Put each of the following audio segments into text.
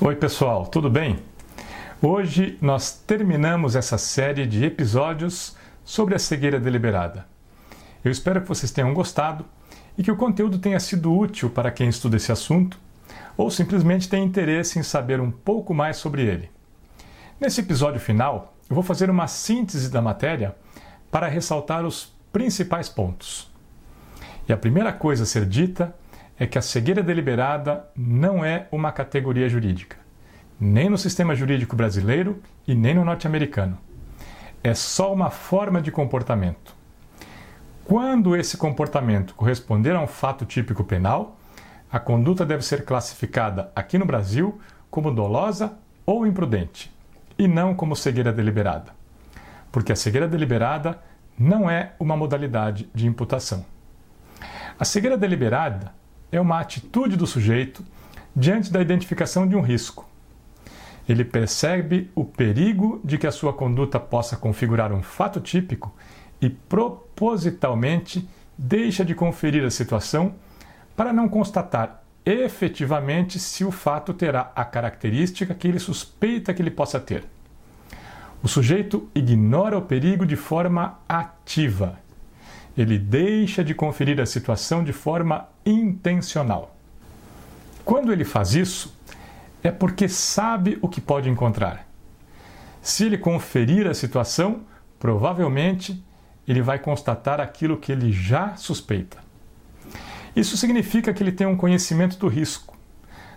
Oi, pessoal, tudo bem? Hoje nós terminamos essa série de episódios sobre a cegueira deliberada. Eu espero que vocês tenham gostado e que o conteúdo tenha sido útil para quem estuda esse assunto ou simplesmente tem interesse em saber um pouco mais sobre ele. Nesse episódio final, eu vou fazer uma síntese da matéria para ressaltar os principais pontos. E a primeira coisa a ser dita é que a cegueira deliberada não é uma categoria jurídica, nem no sistema jurídico brasileiro e nem no norte-americano. É só uma forma de comportamento. Quando esse comportamento corresponder a um fato típico penal, a conduta deve ser classificada aqui no Brasil como dolosa ou imprudente, e não como cegueira deliberada. Porque a cegueira deliberada não é uma modalidade de imputação. A cegueira deliberada é uma atitude do sujeito diante da identificação de um risco. Ele percebe o perigo de que a sua conduta possa configurar um fato típico e propositalmente deixa de conferir a situação para não constatar efetivamente se o fato terá a característica que ele suspeita que ele possa ter. O sujeito ignora o perigo de forma ativa ele deixa de conferir a situação de forma intencional. Quando ele faz isso, é porque sabe o que pode encontrar. Se ele conferir a situação, provavelmente ele vai constatar aquilo que ele já suspeita. Isso significa que ele tem um conhecimento do risco,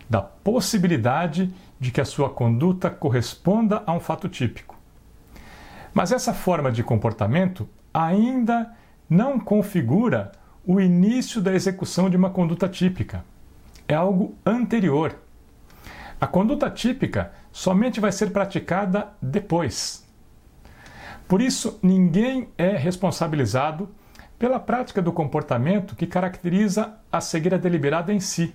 da possibilidade de que a sua conduta corresponda a um fato típico. Mas essa forma de comportamento ainda não configura o início da execução de uma conduta típica. É algo anterior. A conduta típica somente vai ser praticada depois. Por isso, ninguém é responsabilizado pela prática do comportamento que caracteriza a cegueira deliberada em si.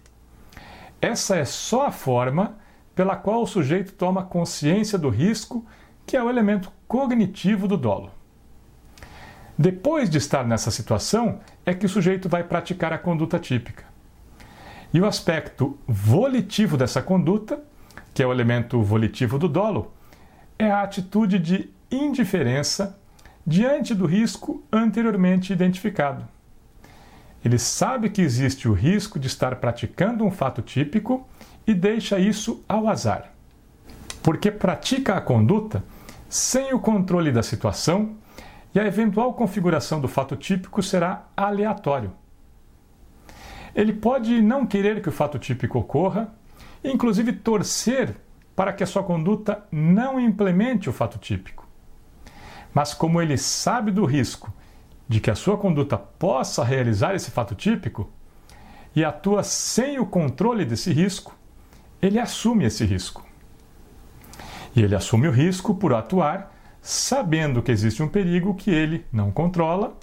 Essa é só a forma pela qual o sujeito toma consciência do risco, que é o elemento cognitivo do dolo. Depois de estar nessa situação, é que o sujeito vai praticar a conduta típica. E o aspecto volitivo dessa conduta, que é o elemento volitivo do dolo, é a atitude de indiferença diante do risco anteriormente identificado. Ele sabe que existe o risco de estar praticando um fato típico e deixa isso ao azar. Porque pratica a conduta sem o controle da situação e a eventual configuração do fato típico será aleatório. Ele pode não querer que o fato típico ocorra, inclusive torcer para que a sua conduta não implemente o fato típico. Mas como ele sabe do risco de que a sua conduta possa realizar esse fato típico e atua sem o controle desse risco, ele assume esse risco. E ele assume o risco por atuar sabendo que existe um perigo que ele não controla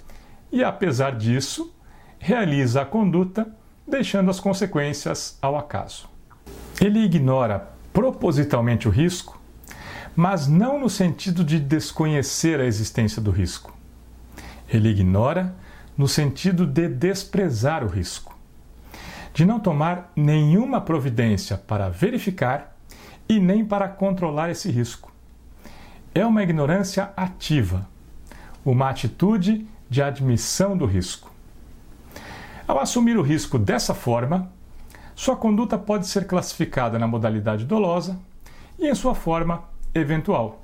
e, apesar disso, realiza a conduta, deixando as consequências ao acaso. Ele ignora propositalmente o risco, mas não no sentido de desconhecer a existência do risco. Ele ignora no sentido de desprezar o risco, de não tomar nenhuma providência para verificar e nem para controlar esse risco é uma ignorância ativa, uma atitude de admissão do risco. Ao assumir o risco dessa forma, sua conduta pode ser classificada na modalidade dolosa e em sua forma eventual.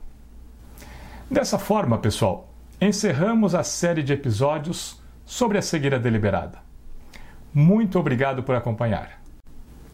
Dessa forma, pessoal, encerramos a série de episódios sobre a cegueira deliberada. Muito obrigado por acompanhar.